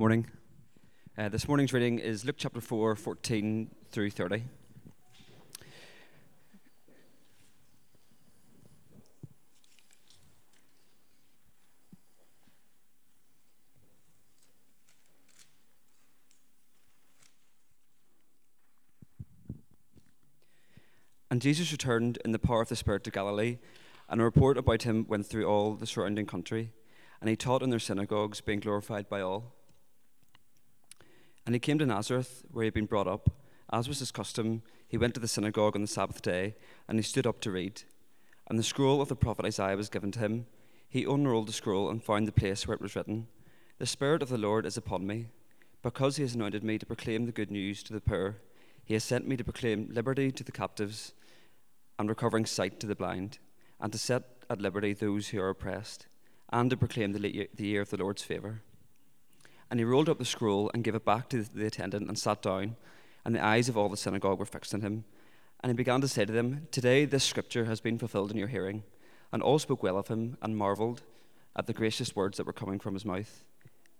Morning. Uh, this morning's reading is Luke chapter 4, 14 through 30. And Jesus returned in the power of the Spirit to Galilee, and a report about him went through all the surrounding country, and he taught in their synagogues, being glorified by all. And he came to Nazareth, where he had been brought up. As was his custom, he went to the synagogue on the Sabbath day, and he stood up to read. And the scroll of the prophet Isaiah was given to him. He unrolled the scroll and found the place where it was written The Spirit of the Lord is upon me, because he has anointed me to proclaim the good news to the poor. He has sent me to proclaim liberty to the captives and recovering sight to the blind, and to set at liberty those who are oppressed, and to proclaim the, the year of the Lord's favour. And he rolled up the scroll and gave it back to the attendant and sat down, and the eyes of all the synagogue were fixed on him. And he began to say to them, Today this scripture has been fulfilled in your hearing. And all spoke well of him and marvelled at the gracious words that were coming from his mouth.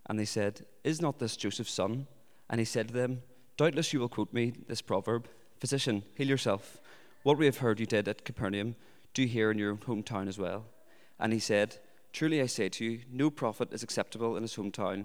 And they said, Is not this Joseph's son? And he said to them, Doubtless you will quote me this proverb Physician, heal yourself. What we have heard you did at Capernaum, do here in your hometown as well. And he said, Truly I say to you, no prophet is acceptable in his hometown.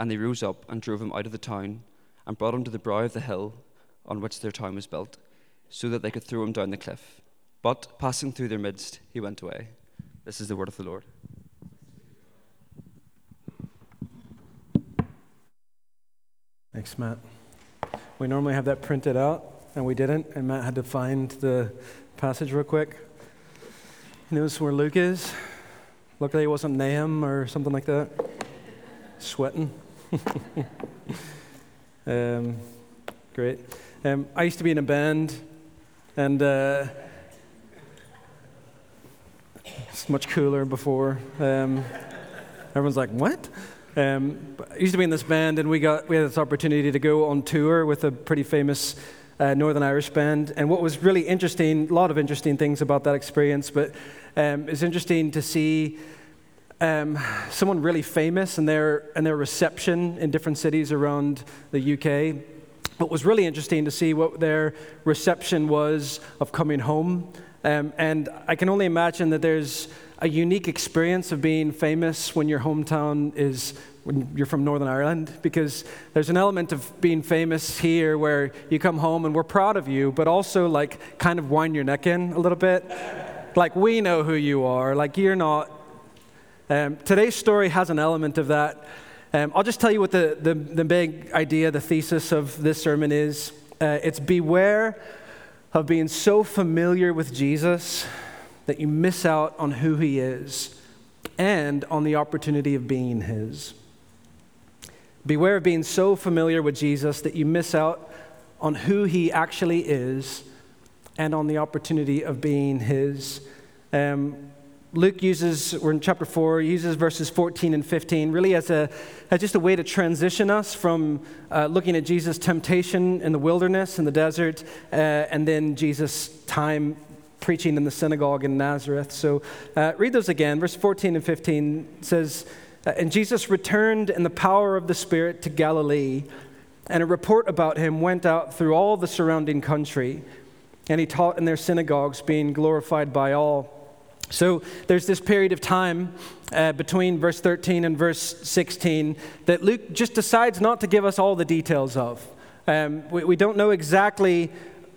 And they rose up and drove him out of the town and brought him to the brow of the hill on which their town was built, so that they could throw him down the cliff. But passing through their midst, he went away. This is the word of the Lord. Thanks, Matt. We normally have that printed out and we didn't, and Matt had to find the passage real quick. He knows where Luke is. Luckily, it wasn't Nahum or something like that. Sweating. um, great. Um, I used to be in a band, and uh, it's much cooler before. Um, everyone's like, "What?" Um, I used to be in this band, and we got we had this opportunity to go on tour with a pretty famous uh, Northern Irish band. And what was really interesting, a lot of interesting things about that experience, but um, it's interesting to see um, someone really famous and their, and their reception in different cities around the UK. What was really interesting to see what their reception was of coming home. Um, and I can only imagine that there's a unique experience of being famous when your hometown is when you're from Northern Ireland because there's an element of being famous here where you come home and we're proud of you, but also like kind of wind your neck in a little bit. like we know who you are. Like you're not. Um, today's story has an element of that. Um, I'll just tell you what the, the, the, big idea, the thesis of this sermon is. Uh, it's beware of being so familiar with Jesus that you miss out on who he is and on the opportunity of being his. Beware of being so familiar with Jesus that you miss out on who he actually is and on the opportunity of being his. Um, Luke uses, we're in chapter 4, uses verses 14 and 15 really as, a, as just a way to transition us from uh, looking at Jesus' temptation in the wilderness, in the desert, uh, and then Jesus' time preaching in the synagogue in Nazareth. So uh, read those again. Verse 14 and 15 says, uh, and Jesus returned in the power of the Spirit to Galilee, and a report about him went out through all the surrounding country, and he taught in their synagogues, being glorified by all. So there's this period of time uh, between verse 13 and verse 16 that Luke just decides not to give us all the details of. Um, we, we don't know exactly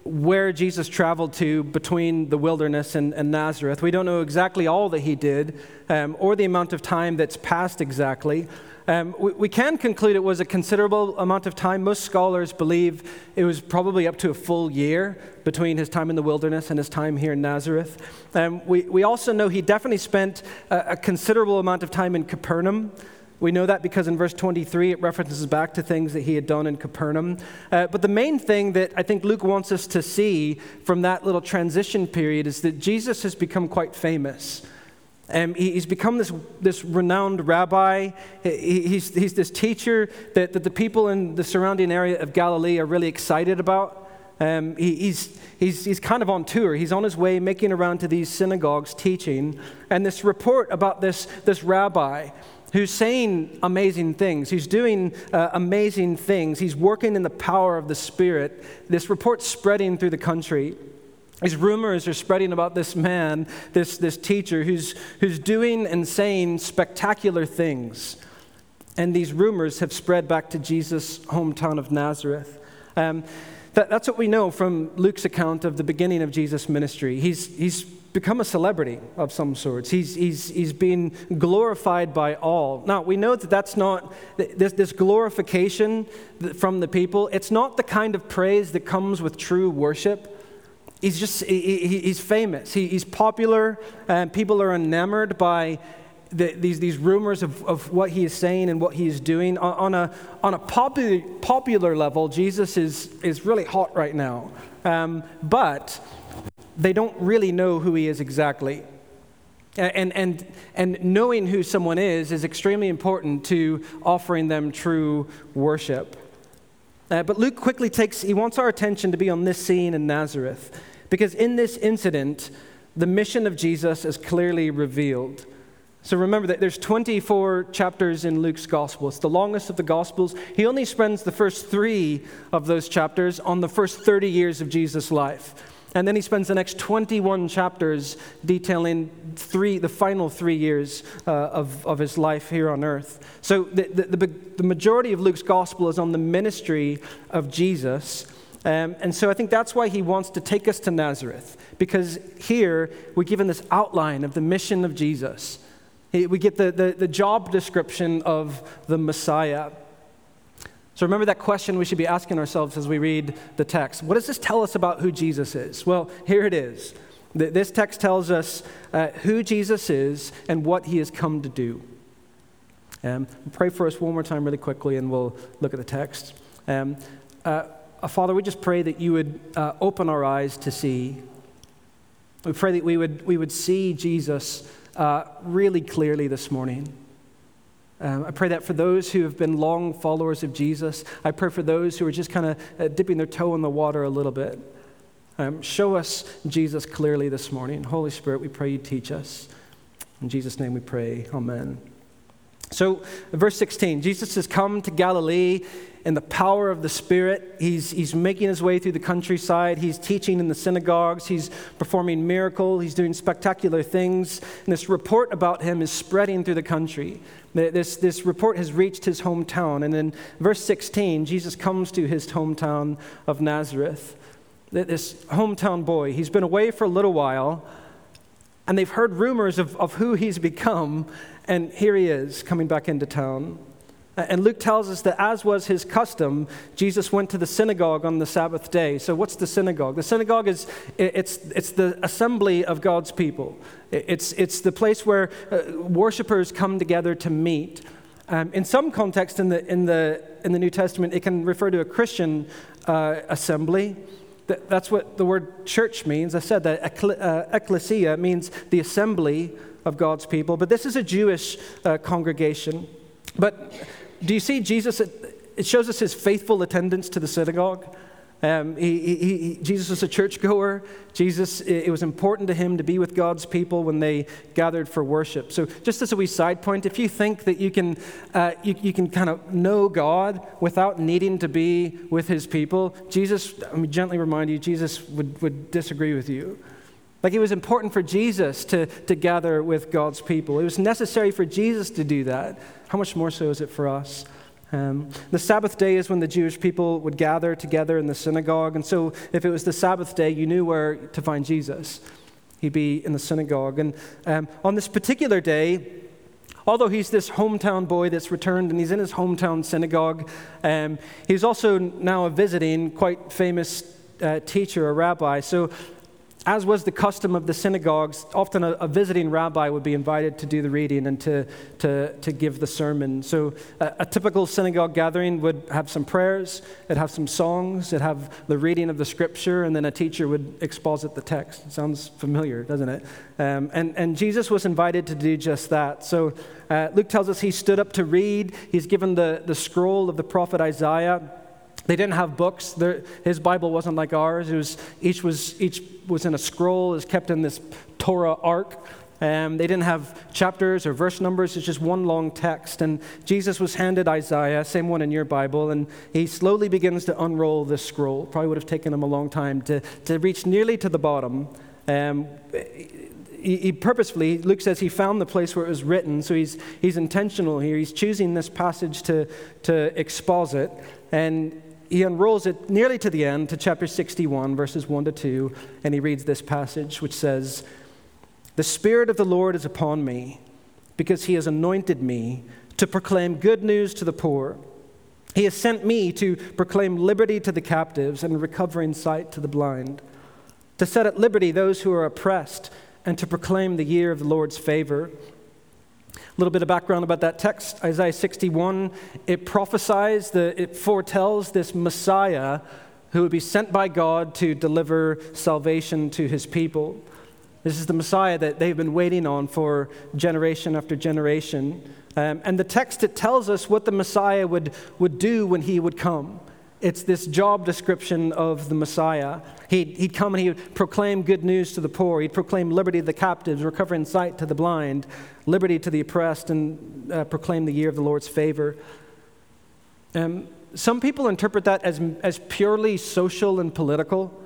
where Jesus traveled to between the wilderness and, and, Nazareth. We don't know exactly all that he did um, or the amount of time that's passed exactly. Um, we, we, can conclude it was a considerable amount of time. Most scholars believe it was probably up to a full year between his time in the wilderness and his time here in Nazareth. Um, we, we also know he definitely spent a, a considerable amount of time in Capernaum We know that because in verse 23 it references back to things that he had done in Capernaum. Uh, but the main thing that I think Luke wants us to see from that little transition period is that Jesus has become quite famous. Um, he, he's become this, this renowned rabbi. He, he's, he's this teacher that, that the people in the surrounding area of Galilee are really excited about. Um, he, he's, he's, he's kind of on tour. He's on his way making around to these synagogues teaching. And this report about this, this rabbi who's saying amazing things. He's doing uh, amazing things. He's working in the power of the Spirit. This report's spreading through the country. These rumors are spreading about this man, this, this teacher, who's, who's doing and saying spectacular things. And these rumors have spread back to Jesus' hometown of Nazareth. Um, that, that's what we know from Luke's account of the beginning of Jesus' ministry. He's, he's become a celebrity of some sorts. He's, he's, he's been glorified by all. Now, we know that that's not, this, this glorification from the people, it's not the kind of praise that comes with true worship. He's just, he, he's famous. He, he's popular, and people are enamored by the, these, these rumors of, of what he is saying and what he is doing. On, on a, on a popular, popular level, Jesus is, is really hot right now. Um, but they don't really know who he is exactly. And, and, and knowing who someone is is extremely important to offering them true worship. Uh, but Luke quickly takes, he wants our attention to be on this scene in Nazareth, because in this incident, the mission of Jesus is clearly revealed. So remember that there's 24 chapters in Luke's gospel. It's the longest of the gospels. He only spends the first three of those chapters on the first 30 years of Jesus' life. And then he spends the next 21 chapters detailing three, the final three years uh, of, of his life here on earth. So the, the, the, the, majority of Luke's gospel is on the ministry of Jesus. Um, and so I think that's why he wants to take us to Nazareth, because here we're given this outline of the mission of Jesus. We get the, the, the job description of the Messiah. So remember that question we should be asking ourselves as we read the text. What does this tell us about who Jesus is? Well, here it is. This text tells us uh, who Jesus is and what he has come to do. Um, pray for us one more time, really quickly, and we'll look at the text. Um, uh, Father, we just pray that you would uh, open our eyes to see. We pray that we would, we would see Jesus uh, really clearly this morning. Um, I pray that for those who have been long followers of Jesus, I pray for those who are just kind of uh, dipping their toe in the water a little bit. Um, show us Jesus clearly this morning. Holy Spirit, we pray you teach us. In Jesus' name we pray. Amen. So, verse 16, Jesus has come to Galilee in the power of the Spirit. He's, he's making his way through the countryside. He's teaching in the synagogues. He's performing miracles. He's doing spectacular things. And this report about him is spreading through the country. This, this report has reached his hometown. And in verse 16, Jesus comes to his hometown of Nazareth. This hometown boy, he's been away for a little while, and they've heard rumors of, of who he's become. And here he is coming back into town. And Luke tells us that, as was his custom, Jesus went to the synagogue on the Sabbath day. So, what's the synagogue? The synagogue is it's, it's the assembly of God's people. It's, it's the place where uh, worshipers come together to meet. Um, in some context in the, in, the, in the New Testament, it can refer to a Christian uh, assembly. That's what the word church means. I said that uh, ecclesia means the assembly of God's people, but this is a Jewish uh, congregation. But do you see Jesus? It shows us his faithful attendance to the synagogue. Um, he, he, he, Jesus was a churchgoer. Jesus, it was important to him to be with God's people when they gathered for worship. So, just as a wee side point, if you think that you can, uh, you, you, can kind of know God without needing to be with his people, Jesus, let me gently remind you, Jesus would, would disagree with you. Like it was important for Jesus to, to gather with God's people. It was necessary for Jesus to do that. How much more so is it for us? Um, the Sabbath day is when the Jewish people would gather together in the synagogue. And so, if it was the Sabbath day, you knew where to find Jesus. He'd be in the synagogue. And um, on this particular day, although he's this hometown boy that's returned and he's in his hometown synagogue, um, he's also now a visiting, quite famous uh, teacher, a rabbi. So as was the custom of the synagogues, often a, a, visiting rabbi would be invited to do the reading and to, to, to give the sermon. So, a, a, typical synagogue gathering would have some prayers, it'd have some songs, it'd have the reading of the scripture, and then a teacher would exposit the text. Sounds familiar, doesn't it? Um, and, and Jesus was invited to do just that. So, uh, Luke tells us he stood up to read, he's given the, the scroll of the prophet Isaiah. They didn't have books. his Bible wasn't like ours. It was, each, was, each was in a scroll, is kept in this Torah ark. Um, they didn't have chapters or verse numbers. It's just one long text. And Jesus was handed Isaiah, same one in your Bible, and he slowly begins to unroll this scroll. Probably would have taken him a long time to, to reach nearly to the bottom. Um, he, he, purposefully, Luke says he found the place where it was written, so he's, he's intentional here. He's choosing this passage to, to exposit. And he unrolls it nearly to the end, to chapter 61, verses 1 to 2, and he reads this passage, which says, The Spirit of the Lord is upon me, because he has anointed me to proclaim good news to the poor. He has sent me to proclaim liberty to the captives and recovering sight to the blind, to set at liberty those who are oppressed, and to proclaim the year of the Lord's favor. A little bit of background about that text Isaiah 61, it prophesies, the, it foretells this Messiah who would be sent by God to deliver salvation to his people. This is the Messiah that they've been waiting on for generation after generation. Um, and the text, it tells us what the Messiah would, would do when he would come. It's this job description of the Messiah. He'd, he'd come and he would proclaim good news to the poor. He'd proclaim liberty to the captives, recovering sight to the blind, liberty to the oppressed, and uh, proclaim the year of the Lord's favor. Um, some people interpret that as, as purely social and political.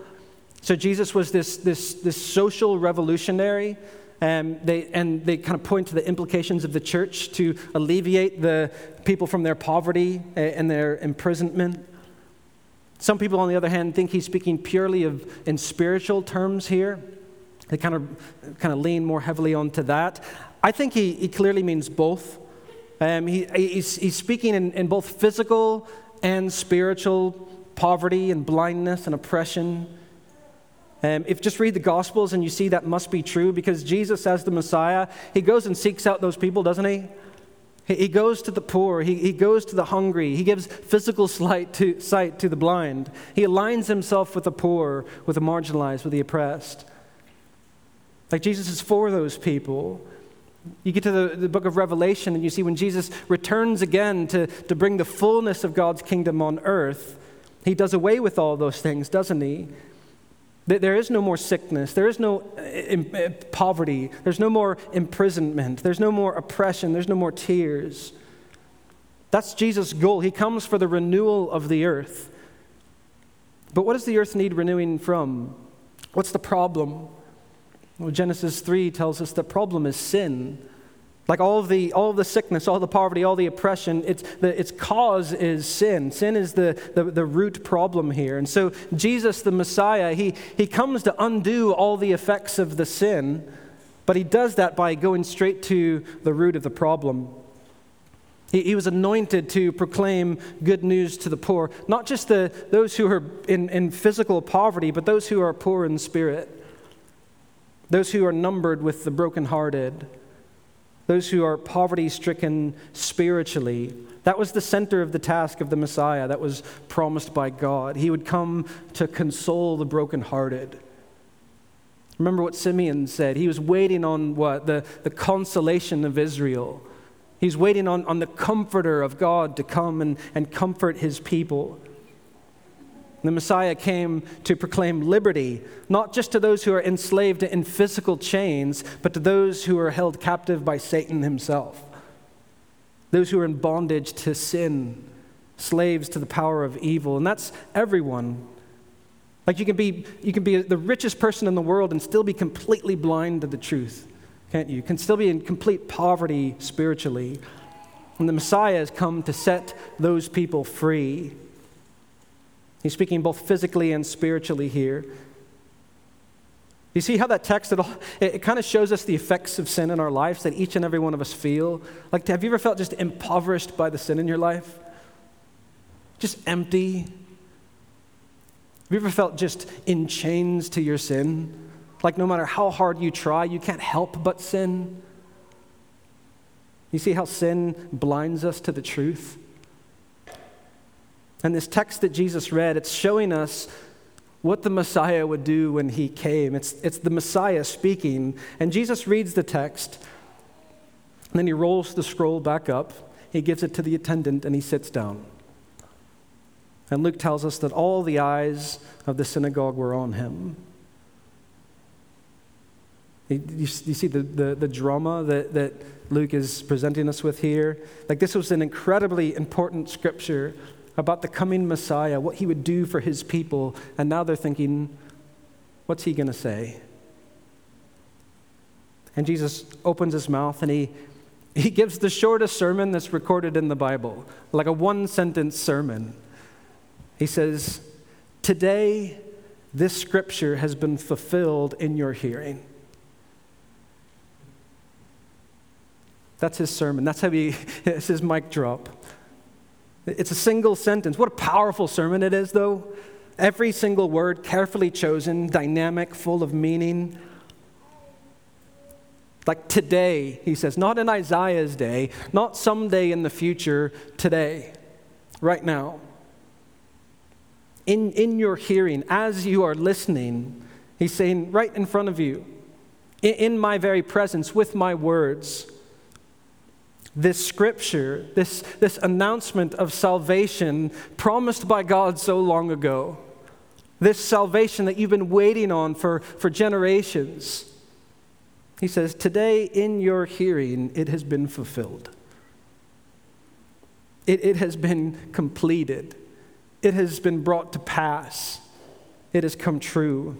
So Jesus was this, this, this social revolutionary. Um, they, and they kind of point to the implications of the church to alleviate the people from their poverty uh, and their imprisonment. Some people, on the other hand, think he's speaking purely of in spiritual terms here. They kind of, kind of lean more heavily onto that. I think he, he clearly means both. Um, he, he's, he's speaking in, in both physical and spiritual poverty and blindness and oppression. Um, if just read the Gospels and you see that must be true because Jesus, as the Messiah, he goes and seeks out those people, doesn't he? He goes to the poor. He, he goes to the hungry. He gives physical sight to, sight to the blind. He aligns himself with the poor, with the marginalized, with the oppressed. Like Jesus is for those people. You get to the, the book of Revelation and you see when Jesus returns again to, to bring the fullness of God's kingdom on earth, he does away with all those things, doesn't he? There is no more sickness. There is no uh, uh, poverty. There's no more imprisonment. There's no more oppression. There's no more tears. That's Jesus' goal. He comes for the renewal of the earth. But what does the earth need renewing from? What's the problem? Well, Genesis 3 tells us the problem is sin. Like all of the, all of the sickness, all the poverty, all the oppression, it's, the, its cause is sin. Sin is the, the, the root problem here. And so Jesus, the Messiah, he, he comes to undo all the effects of the sin, but he does that by going straight to the root of the problem. He, he was anointed to proclaim good news to the poor, not just the, those who are in, in physical poverty, but those who are poor in spirit, those who are numbered with the brokenhearted those who are poverty stricken spiritually. That was the center of the task of the Messiah that was promised by God. He would come to console the brokenhearted. Remember what Simeon said? He was waiting on what? The, the consolation of Israel. He's waiting on, on the comforter of God to come and, and comfort his people. The Messiah came to proclaim liberty, not just to those who are enslaved in physical chains, but to those who are held captive by Satan himself. Those who are in bondage to sin, slaves to the power of evil. And that's everyone. Like you can be, you can be the richest person in the world and still be completely blind to the truth, can't you? Can still be in complete poverty spiritually. And the Messiah has come to set those people free. He's speaking both physically and spiritually here. You see how that text, it, it, it kind of shows us the effects of sin in our lives that each and every one of us feel. Like, have you ever felt just impoverished by the sin in your life? Just empty? Have you ever felt just in chains to your sin? Like, no matter how hard you try, you can't help but sin. You see how sin blinds us to the truth? And this text that Jesus read, it's showing us what the Messiah would do when he came. It's, it's the Messiah speaking. And Jesus reads the text, and then he rolls the scroll back up, he gives it to the attendant, and he sits down. And Luke tells us that all the eyes of the synagogue were on him. You, you see the, the, the drama that, that Luke is presenting us with here? Like, this was an incredibly important scripture about the coming Messiah, what he would do for his people. And now they're thinking, what's he going to say? And Jesus opens his mouth and he, he gives the shortest sermon that's recorded in the Bible, like a one sentence sermon. He says, Today, this scripture has been fulfilled in your hearing. That's his sermon. That's how he, it's his mic drop. It's a single sentence. What a powerful sermon it is, though. Every single word carefully chosen, dynamic, full of meaning. Like today, he says, not in Isaiah's day, not someday in the future, today, right now. In, in your hearing, as you are listening, he's saying, right in front of you, in, in my very presence, with my words this scripture, this, this announcement of salvation promised by God so long ago, this salvation that you've been waiting on for, for generations. He says, Today in your hearing, it has been fulfilled. It, it has been completed. It has been brought to pass. It has come true.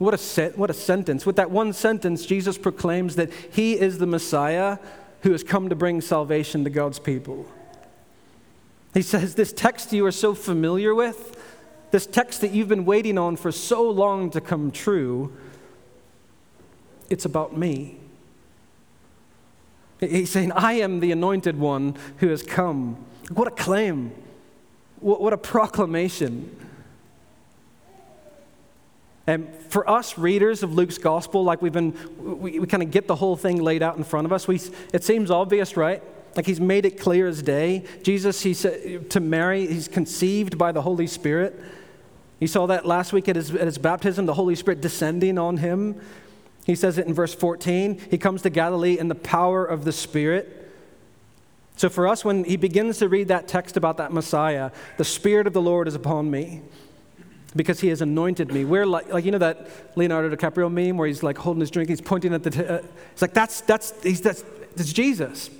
What a, set, what a sentence. With that one sentence, Jesus proclaims that he is the Messiah who has come to bring salvation to God's people. He says, This text you are so familiar with, this text that you've been waiting on for so long to come true, it's about me. He's saying, I am the anointed one who has come. What a claim! What a proclamation. And for us readers of Luke's gospel, like we've been, we, we kind of get the whole thing laid out in front of us. We, it seems obvious, right? Like he's made it clear as day. Jesus, he said to Mary, he's conceived by the Holy Spirit. You saw that last week at his, at his baptism, the Holy Spirit descending on him. He says it in verse 14. He comes to Galilee in the power of the Spirit. So for us, when he begins to read that text about that Messiah, the Spirit of the Lord is upon me because he has anointed me. We're like, like you know that Leonardo DiCaprio meme where he's like holding his drink, he's pointing at the. T- uh, it's like that's that's he's that's that's Jesus.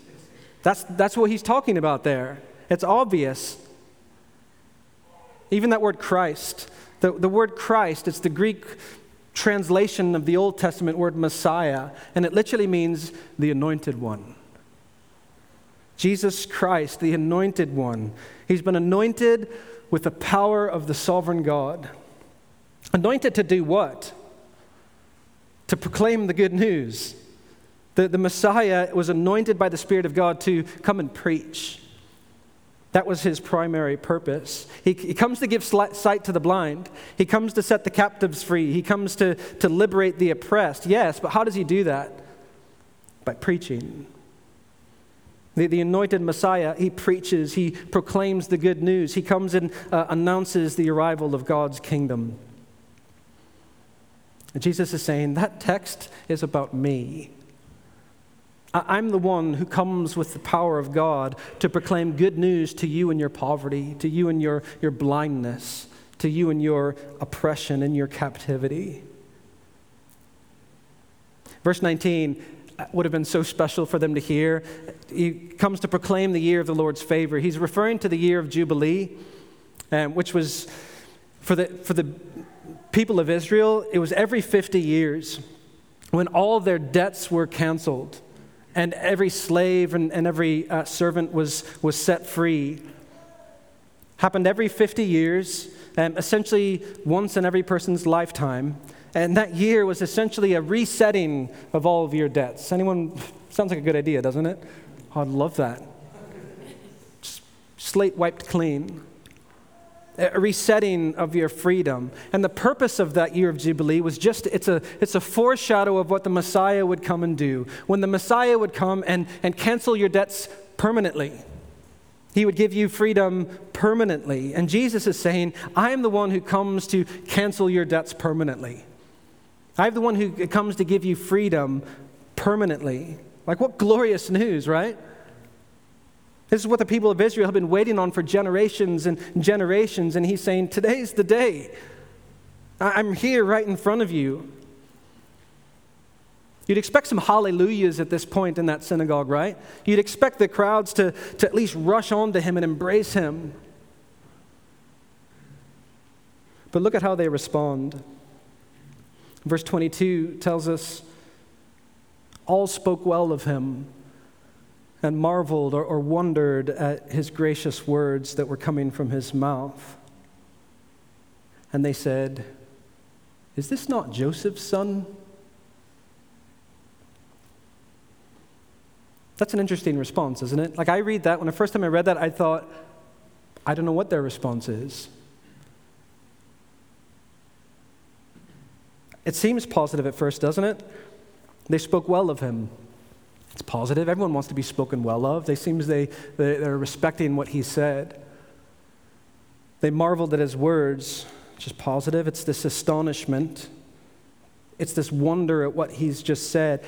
That's that's what he's talking about there. It's obvious. Even that word Christ, the, the word Christ, it's the Greek translation of the Old Testament word Messiah, and it literally means the anointed one. Jesus Christ, the anointed one. He's been anointed with the power of the sovereign God. Anointed to do what? To proclaim the good news. The, the Messiah was anointed by the Spirit of God to come and preach. That was his primary purpose. He, he comes to give sight to the blind. He comes to set the captives free. He comes to, to liberate the oppressed. Yes, but how does he do that? By preaching. The, the anointed Messiah, he preaches, he proclaims the good news, he comes and uh, announces the arrival of God's kingdom. And Jesus is saying, That text is about me. I'm the one who comes with the power of God to proclaim good news to you in your poverty, to you in your, your blindness, to you in your oppression and your captivity. Verse 19 would have been so special for them to hear. He comes to proclaim the year of the Lord's favor. He's referring to the year of Jubilee, um, which was for the, for the people of Israel, it was every 50 years when all their debts were canceled and every slave and, and every uh, servant was, was set free. Happened every 50 years, um, essentially once in every person's lifetime. And that year was essentially a resetting of all of your debts. Anyone? Sounds like a good idea, doesn't it? Oh, I'd love that. Slate wiped clean. a resetting of your freedom. And the purpose of that year of Jubilee was just it's a, it's a foreshadow of what the Messiah would come and do. When the Messiah would come and, and cancel your debts permanently, he would give you freedom permanently. And Jesus is saying, I am the one who comes to cancel your debts permanently. I'm the one who comes to give you freedom permanently. Like, what glorious news, right? This is what the people of Israel have been waiting on for generations and generations. And he's saying, Today's the day. I'm here right in front of you. You'd expect some hallelujahs at this point in that synagogue, right? You'd expect the crowds to, to at least rush on to him and embrace him. But look at how they respond. Verse 22 tells us all spoke well of him and marveled or, or wondered at his gracious words that were coming from his mouth. And they said, Is this not Joseph's son? That's an interesting response, isn't it? Like, I read that. When the first time I read that, I thought, I don't know what their response is. It seems positive at first, doesn't it? They spoke well of him. It's positive. Everyone wants to be spoken well of. They seems they, they they're respecting what he said. They marveled at his words, which is positive. It's this astonishment. It's this wonder at what he's just said.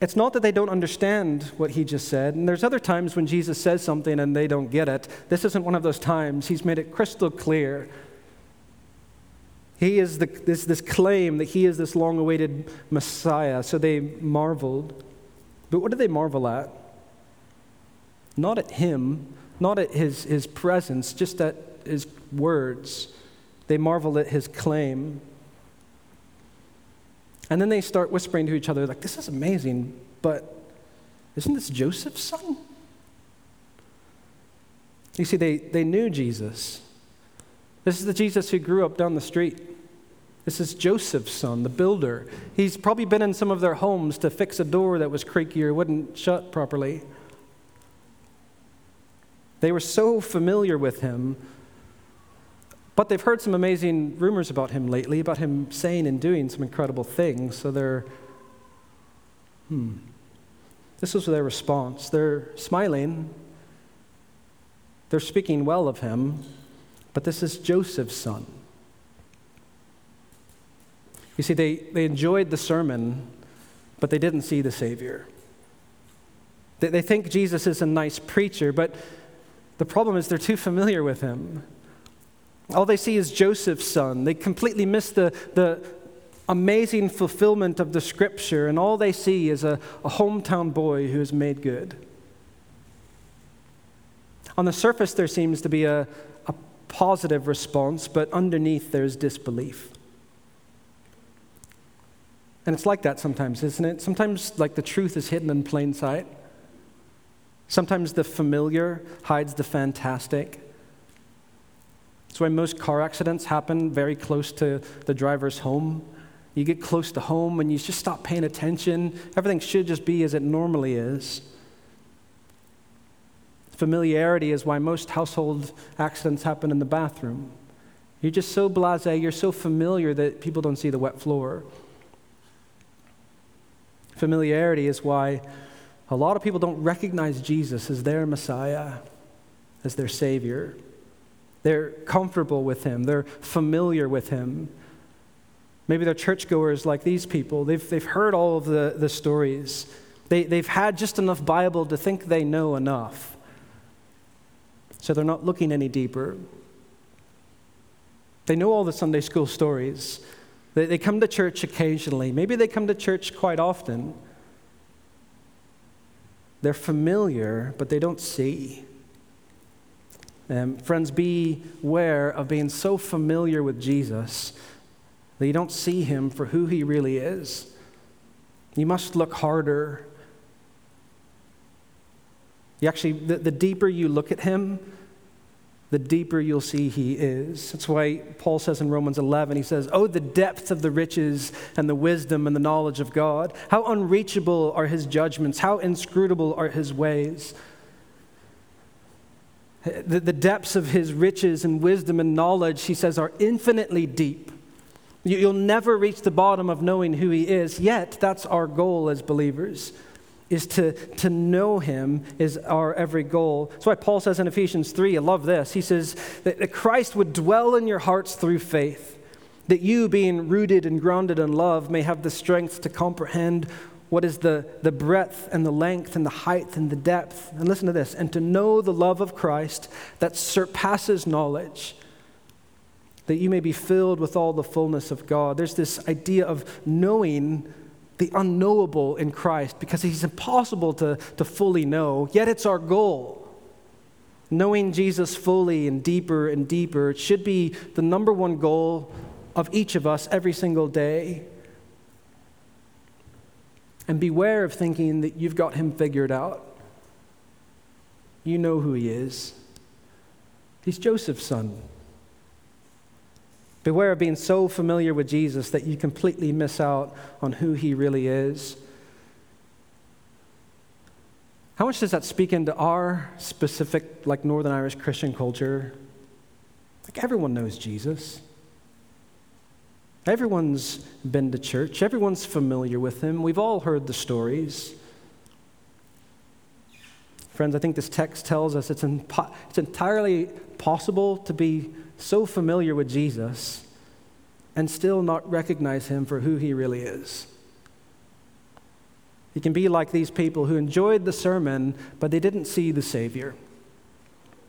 It's not that they don't understand what he just said. And there's other times when Jesus says something and they don't get it. This isn't one of those times. He's made it crystal clear. He is the, this, this claim that he is this long awaited Messiah. So they marveled. But what did they marvel at? Not at him, not at his, his presence, just at his words. They marveled at his claim. And then they start whispering to each other, like, this is amazing, but isn't this Joseph's son? You see, they, they knew Jesus. This is the Jesus who grew up down the street. This is Joseph's son, the builder. He's probably been in some of their homes to fix a door that was creaky or wouldn't shut properly. They were so familiar with him, but they've heard some amazing rumors about him lately, about him saying and doing some incredible things. So they're, hmm. This was their response. They're smiling, they're speaking well of him, but this is Joseph's son. You see, they, they enjoyed the sermon, but they didn't see the Savior. They, they think Jesus is a nice preacher, but the problem is they're too familiar with him. All they see is Joseph's son. They completely miss the, the amazing fulfillment of the scripture, and all they see is a, a hometown boy who is made good. On the surface, there seems to be a, a positive response, but underneath, there's disbelief. And it's like that sometimes, isn't it? Sometimes, like, the truth is hidden in plain sight. Sometimes the familiar hides the fantastic. That's why most car accidents happen very close to the driver's home. You get close to home and you just stop paying attention. Everything should just be as it normally is. Familiarity is why most household accidents happen in the bathroom. You're just so blase, you're so familiar that people don't see the wet floor. Familiarity is why a lot of people don't recognize Jesus as their Messiah, as their Savior. They're comfortable with Him, they're familiar with Him. Maybe they're churchgoers like these people. They've, they've heard all of the, the stories. They, they've had just enough Bible to think they know enough. So they're not looking any deeper. They know all the Sunday school stories. They, they come to church occasionally. Maybe they come to church quite often. They're familiar, but they don't see. Um, friends, beware of being so familiar with Jesus that you don't see him for who he really is. You must look harder. You actually, the, the deeper you look at him, the deeper you'll see he is. That's why Paul says in Romans 11, he says, Oh, the depth of the riches and the wisdom and the knowledge of God. How unreachable are his judgments, how inscrutable are his ways. The, the depths of his riches and wisdom and knowledge, he says, are infinitely deep. You, you'll never reach the bottom of knowing who he is, yet that's our goal as believers is to, to know him is our every goal. That's why Paul says in Ephesians 3, I love this. He says that, that Christ would dwell in your hearts through faith, that you, being rooted and grounded in love, may have the strength to comprehend what is the, the breadth and the length and the height and the depth. And listen to this and to know the love of Christ that surpasses knowledge, that you may be filled with all the fullness of God. There's this idea of knowing the unknowable in Christ because he's impossible to, to fully know, yet it's our goal. Knowing Jesus fully and deeper and deeper, it should be the number one goal of each of us every single day. And beware of thinking that you've got him figured out. You know who he is. He's Joseph's son. Beware of being so familiar with Jesus that you completely miss out on who he really is. How much does that speak into our specific, like Northern Irish Christian culture? Like everyone knows Jesus. Everyone's been to church, everyone's familiar with him. We've all heard the stories. Friends, I think this text tells us it's, impo- it's entirely possible to be so familiar with Jesus and still not recognize him for who he really is. You can be like these people who enjoyed the sermon, but they didn't see the Savior.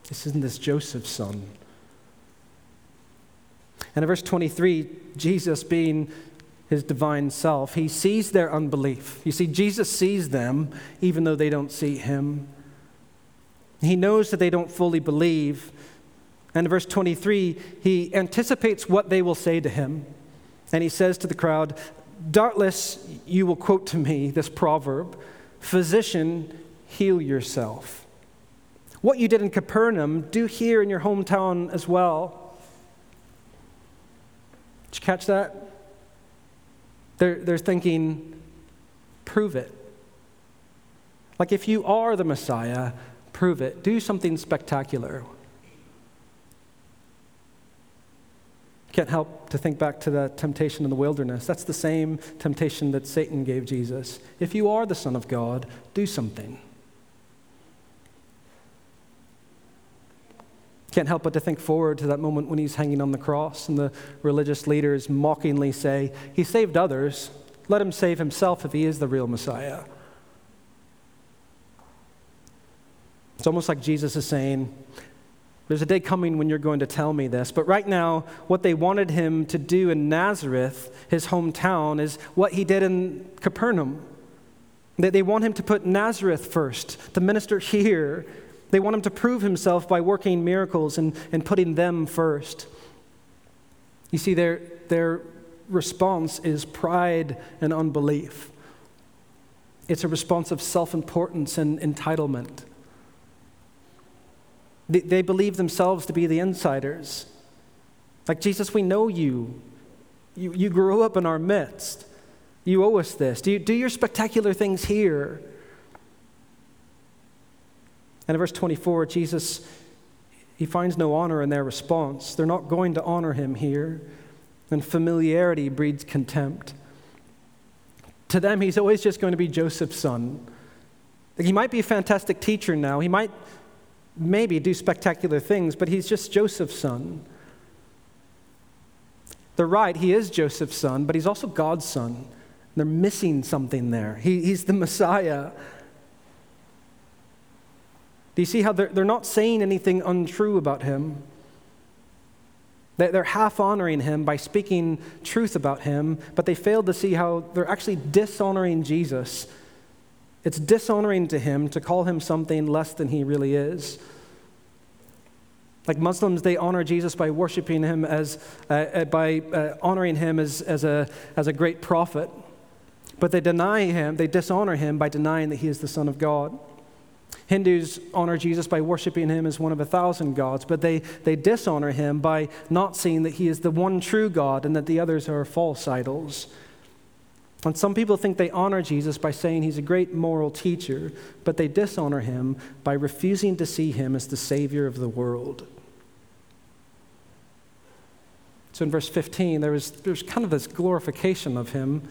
This isn't this Joseph's son. And in verse 23, Jesus being his divine self, he sees their unbelief. You see, Jesus sees them even though they don't see him. He knows that they don't fully believe. And in verse 23, he anticipates what they will say to him. And he says to the crowd, Doubtless you will quote to me this proverb Physician, heal yourself. What you did in Capernaum, do here in your hometown as well. Did you catch that? They're, they're thinking, prove it. Like, if you are the Messiah, prove it. Do something spectacular. Can't help to think back to the temptation in the wilderness. That's the same temptation that Satan gave Jesus. If you are the Son of God, do something. Can't help but to think forward to that moment when he's hanging on the cross and the religious leaders mockingly say, He saved others. Let him save himself if he is the real Messiah. It's almost like Jesus is saying, There's a day coming when you're going to tell me this. But right now, what they wanted him to do in Nazareth, his hometown, is what he did in Capernaum. They want him to put Nazareth first, to minister here they want him to prove himself by working miracles and, and putting them first. You see, their, their response is pride and unbelief. It's a response of self importance and entitlement. They, they believe themselves to be the insiders. Like, Jesus, we know you. You, you grew up in our midst. You owe us this. Do, you, do your spectacular things here. And in verse 24, Jesus, he finds no honor in their response. They're not going to honor him here. And familiarity breeds contempt. To them, he's always just going to be Joseph's son. He might be a fantastic teacher now. He might maybe do spectacular things, but he's just Joseph's son. They're right, he is Joseph's son, but he's also God's son. They're missing something there. He, he's the Messiah. Do you see how they're, they're not saying anything untrue about him? They're half honoring him by speaking truth about him, but they failed to see how they're actually dishonoring Jesus. It's dishonoring to him to call him something less than he really is. Like Muslims, they honor Jesus by worshiping him as, uh, uh by uh, honoring him as, as, a, as a great prophet. But they deny him, they dishonor him by denying that he is the Son of God. Hindus honor Jesus by worshiping him as one of a thousand gods, but they, they dishonor him by not seeing that he is the one true God and that the others are false idols. And some people think they honor Jesus by saying he's a great moral teacher, but they dishonor him by refusing to see him as the Savior of the world. So in verse 15, there was, there's kind of this glorification of him.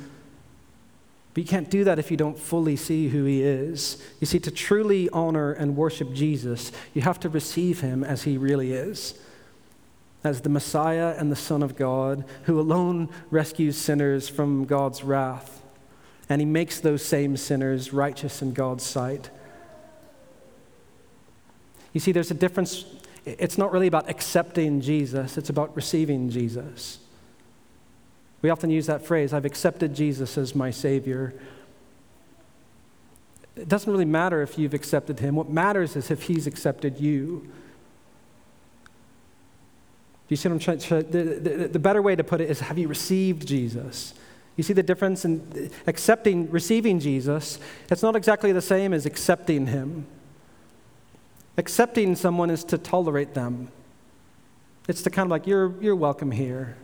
But you can't do that if you don't fully see who he is. You see, to truly honor and worship Jesus, you have to receive him as he really is as the Messiah and the Son of God, who alone rescues sinners from God's wrath. And he makes those same sinners righteous in God's sight. You see, there's a difference. It's not really about accepting Jesus, it's about receiving Jesus. We often use that phrase I've accepted Jesus as my Savior. It doesn't really matter if you've accepted him. What matters is if he's accepted you. You see what I'm trying to? The, the, the better way to put it is have you received Jesus? You see the difference in accepting, receiving Jesus? It's not exactly the same as accepting him. Accepting someone is to tolerate them. It's to kind of like, you're, you're welcome here.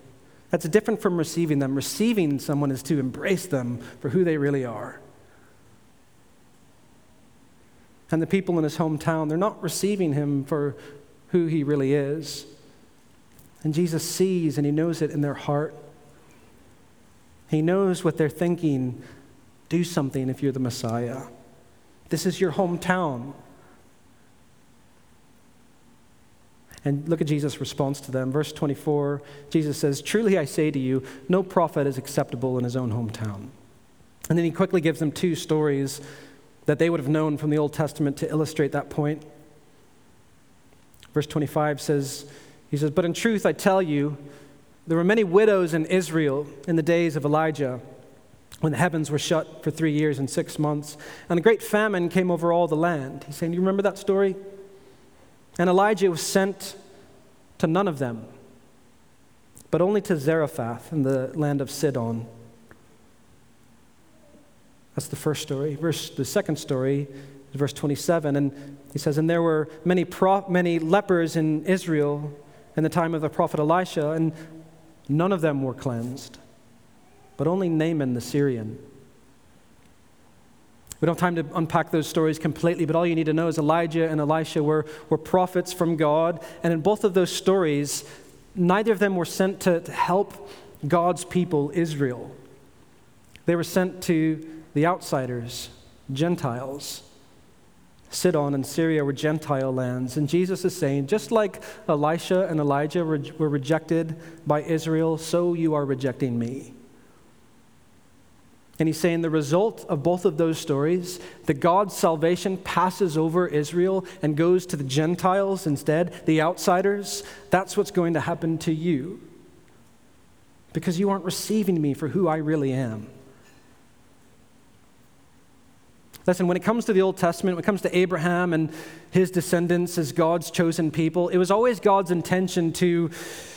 That's different from receiving them. Receiving someone is to embrace them for who they really are. And the people in his hometown, they're not receiving him for who he really is. And Jesus sees and he knows it in their heart. He knows what they're thinking. Do something if you're the Messiah. This is your hometown. And look at Jesus' response to them. Verse 24, Jesus says, Truly I say to you, no prophet is acceptable in his own hometown. And then he quickly gives them two stories that they would have known from the Old Testament to illustrate that point. Verse 25 says, he says, But in truth, I tell you, there were many widows in Israel in the days of Elijah when the heavens were shut for three years and six months, and a great famine came over all the land. He's saying, Do you remember that story? And Elijah was sent to none of them, but only to Zarephath in the land of Sidon. That's the first story. Verse, the second story verse 27, and he says, And there were many, pro- many lepers in Israel in the time of the prophet Elisha, and none of them were cleansed, but only Naaman the Syrian. We don't have time to unpack those stories completely, but all you need to know is Elijah and Elisha were, were prophets from God, and in both of those stories, neither of them were sent to, to help God's people, Israel. They were sent to the outsiders, Gentiles. Sidon and Syria were Gentile lands. And Jesus is saying, just like Elisha and Elijah were, were rejected by Israel, so you are rejecting me. And he's saying the result of both of those stories, that God's salvation passes over Israel and goes to the Gentiles instead, the outsiders, that's what's going to happen to you. Because you aren't receiving me for who I really am. Listen, when it comes to the Old Testament, when it comes to Abraham and his descendants as God's chosen people, it was always God's intention to,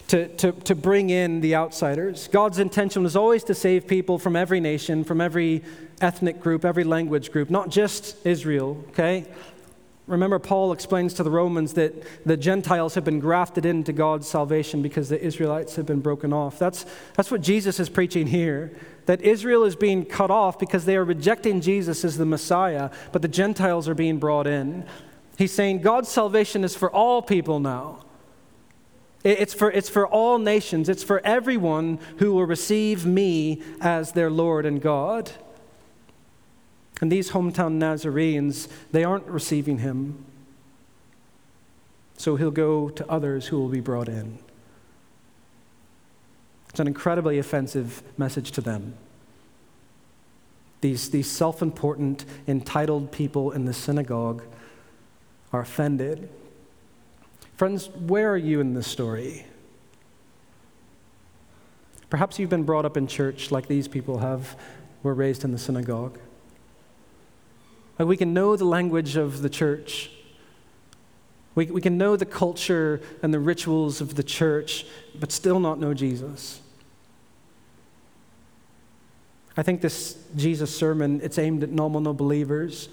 to, to, to bring in the outsiders. God's intention was always to save people from every nation, from every ethnic group, every language group, not just Israel, okay? Remember, Paul explains to the Romans that the Gentiles have been grafted into God's salvation because the Israelites have been broken off. That's, that's what Jesus is preaching here that Israel is being cut off because they are rejecting Jesus as the Messiah, but the Gentiles are being brought in. He's saying God's salvation is for all people now. It's for, it's for all nations. It's for everyone who will receive me as their Lord and God. And these hometown Nazarenes, they aren't receiving him. So he'll go to others who will be brought in. It's an incredibly offensive message to them. These, these self important, entitled people in the synagogue are offended. Friends, where are you in this story? Perhaps you've been brought up in church like these people have, were raised in the synagogue. Like we can know the language of the church. We, we can know the culture and the rituals of the church, but still not know Jesus. I think this Jesus sermon, it's aimed at nominal believers.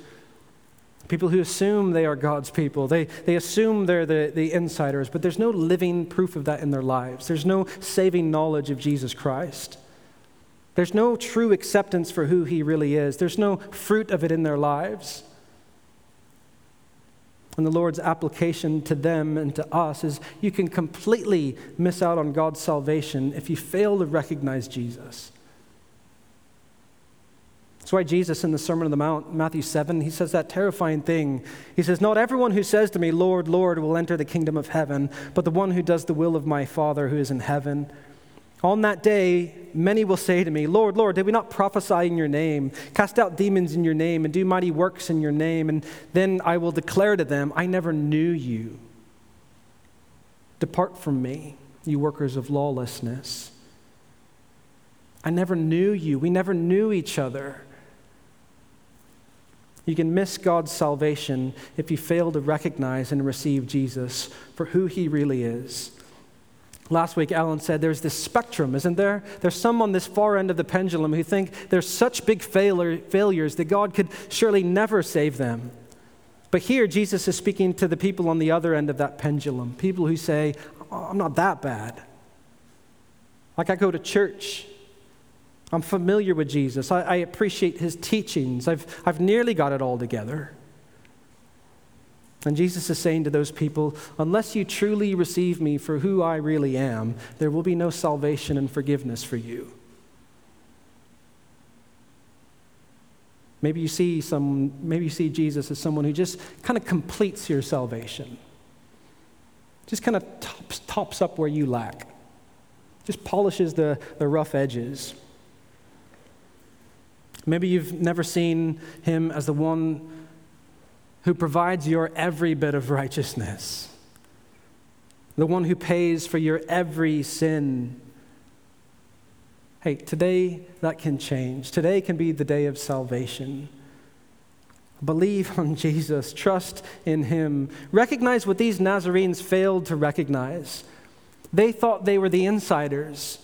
People who assume they are God's people. They, they assume they're the, the insiders, but there's no living proof of that in their lives. There's no saving knowledge of Jesus Christ. There's no true acceptance for who he really is, there's no fruit of it in their lives. And the Lord's application to them and to us is you can completely miss out on God's salvation if you fail to recognize Jesus. That's why Jesus in the Sermon on the Mount, Matthew 7, he says that terrifying thing. He says, Not everyone who says to me, Lord, Lord, will enter the kingdom of heaven, but the one who does the will of my Father who is in heaven. On that day, many will say to me, Lord, Lord, did we not prophesy in your name, cast out demons in your name, and do mighty works in your name? And then I will declare to them, I never knew you. Depart from me, you workers of lawlessness. I never knew you. We never knew each other. You can miss God's salvation if you fail to recognize and receive Jesus for who he really is. Last week, Alan said there's this spectrum, isn't there? There's some on this far end of the pendulum who think they're such big failure, failures that God could surely never save them. But here, Jesus is speaking to the people on the other end of that pendulum people who say, oh, I'm not that bad. Like, I go to church, I'm familiar with Jesus. I, I, appreciate his teachings. I've, I've nearly got it all together. And Jesus is saying to those people, unless you truly receive me for who I really am, there will be no salvation and forgiveness for you. Maybe you see some maybe you see Jesus as someone who just kind of completes your salvation. Just kind of tops, tops up where you lack. Just polishes the, the rough edges. Maybe you've never seen him as the one who provides your every bit of righteousness, the one who pays for your every sin. Hey, today that can change. Today can be the day of salvation. Believe on Jesus, trust in him. Recognize what these Nazarenes failed to recognize. They thought they were the insiders.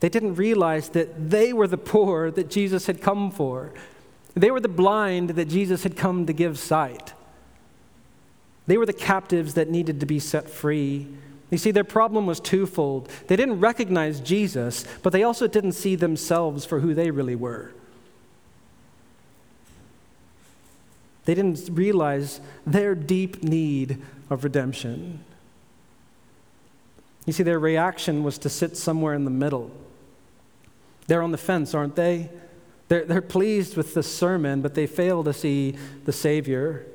They didn't realize that they were the poor that Jesus had come for. They were the blind that Jesus had come to give sight. They were the captives that needed to be set free. You see, their problem was twofold. They didn't recognize Jesus, but they also didn't see themselves for who they really were. They didn't realize their deep need of redemption. You see, their reaction was to sit somewhere in the middle. They're on the fence, aren't they? They're, they're pleased with the sermon, but they fail to see the Savior.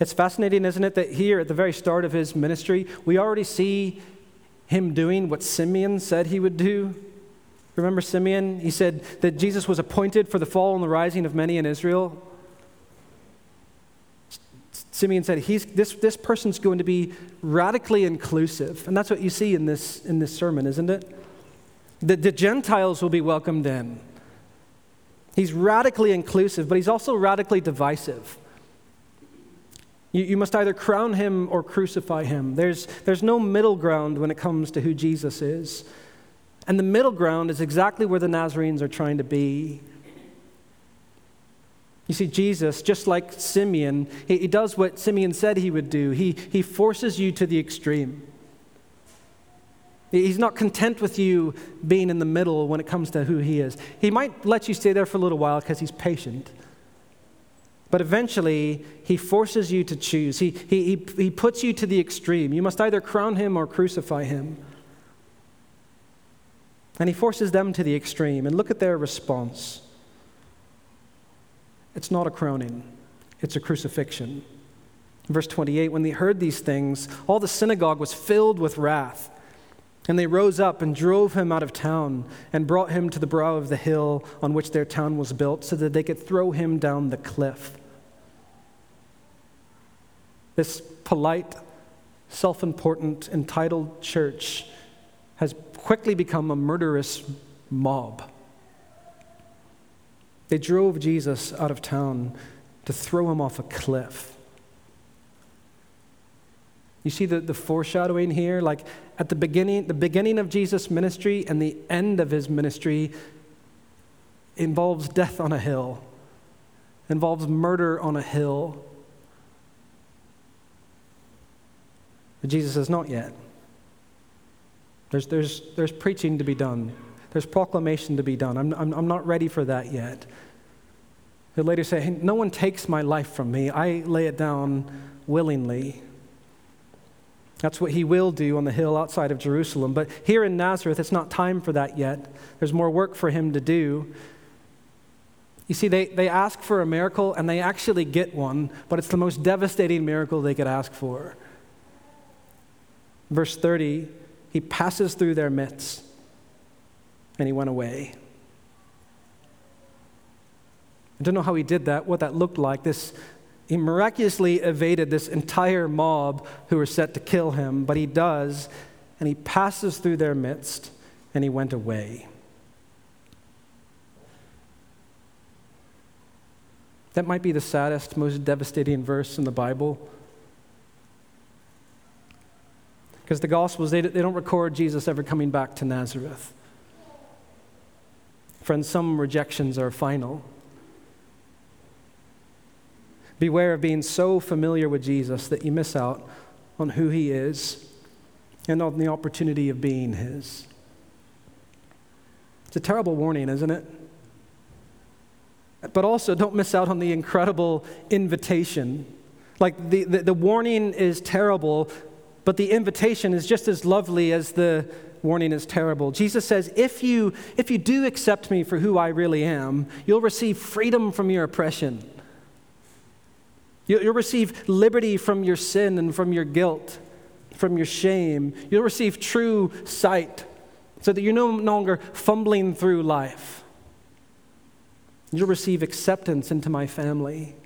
It's fascinating, isn't it, that here at the very start of his ministry, we already see him doing what Simeon said he would do. Remember Simeon? He said that Jesus was appointed for the fall and the rising of many in Israel. Simeon said, He's, this, this person's going to be radically inclusive. And that's what you see in this, in this sermon, isn't it? The, the Gentiles will be welcomed in. He's radically inclusive, but he's also radically divisive. You, you must either crown him or crucify him. There's, there's no middle ground when it comes to who Jesus is. And the middle ground is exactly where the Nazarenes are trying to be. You see, Jesus, just like Simeon, he, he does what Simeon said he would do. He, he forces you to the extreme. He's not content with you being in the middle when it comes to who he is. He might let you stay there for a little while because he's patient. But eventually, he forces you to choose. He, he, he, he puts you to the extreme. You must either crown him or crucify him. And he forces them to the extreme. And look at their response it's not a crowning, it's a crucifixion. Verse 28 When they heard these things, all the synagogue was filled with wrath. And they rose up and drove him out of town and brought him to the brow of the hill on which their town was built so that they could throw him down the cliff. This polite, self important, entitled church has quickly become a murderous mob. They drove Jesus out of town to throw him off a cliff. You see the, the foreshadowing here? Like at the beginning, the beginning of Jesus' ministry and the end of his ministry involves death on a hill, involves murder on a hill. But Jesus says, not yet. There's, there's, there's preaching to be done, there's proclamation to be done. I'm, I'm, I'm not ready for that yet. He'll later say, hey, No one takes my life from me, I lay it down willingly. That's what he will do on the hill outside of Jerusalem. But here in Nazareth, it's not time for that yet. There's more work for him to do. You see, they, they ask for a miracle and they actually get one, but it's the most devastating miracle they could ask for. Verse 30 He passes through their midst and he went away. I don't know how he did that, what that looked like. This, he miraculously evaded this entire mob who were set to kill him, but he does, and he passes through their midst and he went away. That might be the saddest, most devastating verse in the Bible. Because the Gospels, they, they don't record Jesus ever coming back to Nazareth. Friends, some rejections are final. Beware of being so familiar with Jesus that you miss out on who he is and on the opportunity of being his. It's a terrible warning, isn't it? But also, don't miss out on the incredible invitation. Like, the, the, the, warning is terrible, but the invitation is just as lovely as the warning is terrible. Jesus says, if you, if you do accept me for who I really am, you'll receive freedom from your oppression. You'll receive liberty from your sin and from your guilt, from your shame. You'll receive true sight so that you're no longer fumbling through life. You'll receive acceptance into my family.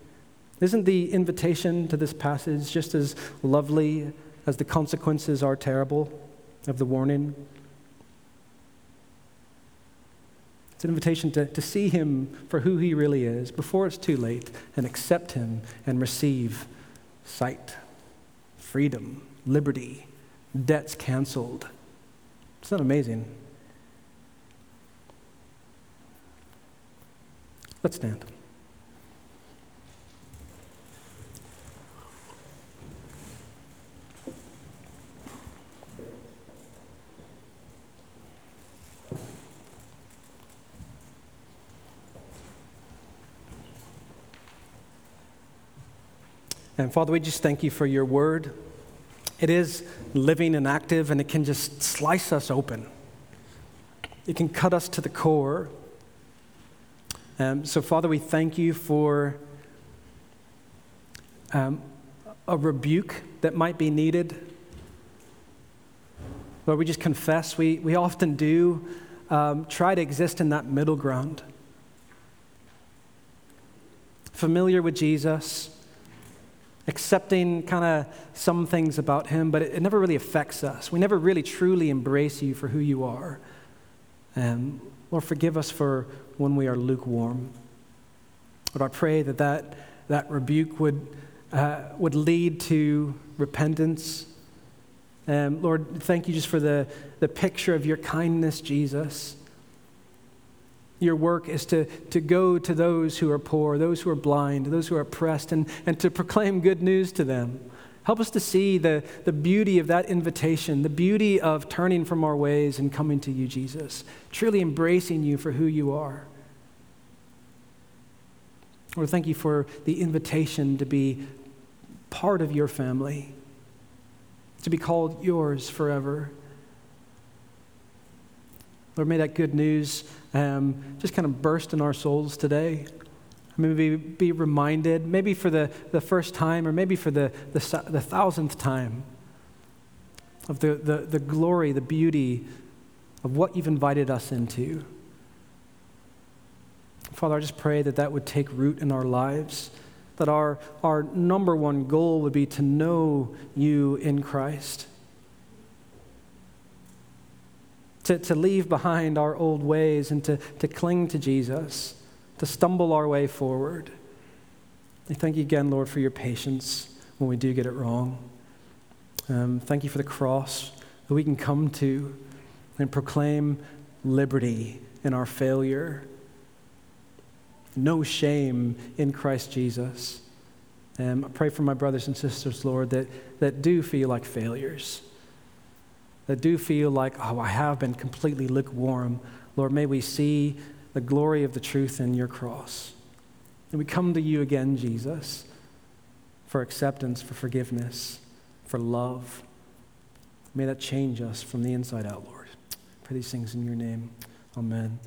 Isn't the invitation to this passage just as lovely as the consequences are terrible of the warning? It's an invitation to, to see him for who he really is before it's too late and accept him and receive sight, freedom, liberty, debts canceled. Isn't that amazing? Let's stand. And Father, we just thank you for your word. It is living and active, and it can just slice us open. It can cut us to the core. Um, so, Father, we thank you for um, a rebuke that might be needed. Lord, we just confess, we, we often do um, try to exist in that middle ground. Familiar with Jesus, accepting kind of some things about him, but it, it, never really affects us. We never really truly embrace you for who you are. Um, Lord, forgive us for when we are lukewarm. Lord, I pray that that, that rebuke would, uh, would lead to repentance. Um, Lord, thank you just for the, the picture of your kindness, Jesus. Your work is to, to go to those who are poor, those who are blind, those who are oppressed, and, and to proclaim good news to them. Help us to see the, the beauty of that invitation, the beauty of turning from our ways and coming to you, Jesus, truly embracing you for who you are. Lord, thank you for the invitation to be part of your family, to be called yours forever. Lord, may that good news um, just kind of burst in our souls today maybe be reminded, maybe for the, the first time or maybe for the, the, the thousandth time, of the, the, the glory, the beauty of what you've invited us into. Father, I just pray that that would take root in our lives, that our, our number one goal would be to know you in Christ. To, to leave behind our old ways and to, to cling to Jesus to stumble our way forward. I thank you again, Lord, for your patience when we do get it wrong. Um, thank you for the cross that we can come to and proclaim liberty in our failure. No shame in Christ Jesus. Um, I pray for my brothers and sisters, Lord, that, that do feel like failures. That do feel like, oh, I have been completely lukewarm, Lord, may we see the glory of the truth in your cross. And we come to you again, Jesus, for acceptance, for forgiveness, for love. May that change us from the inside out, Lord. I pray these things in your name. Amen.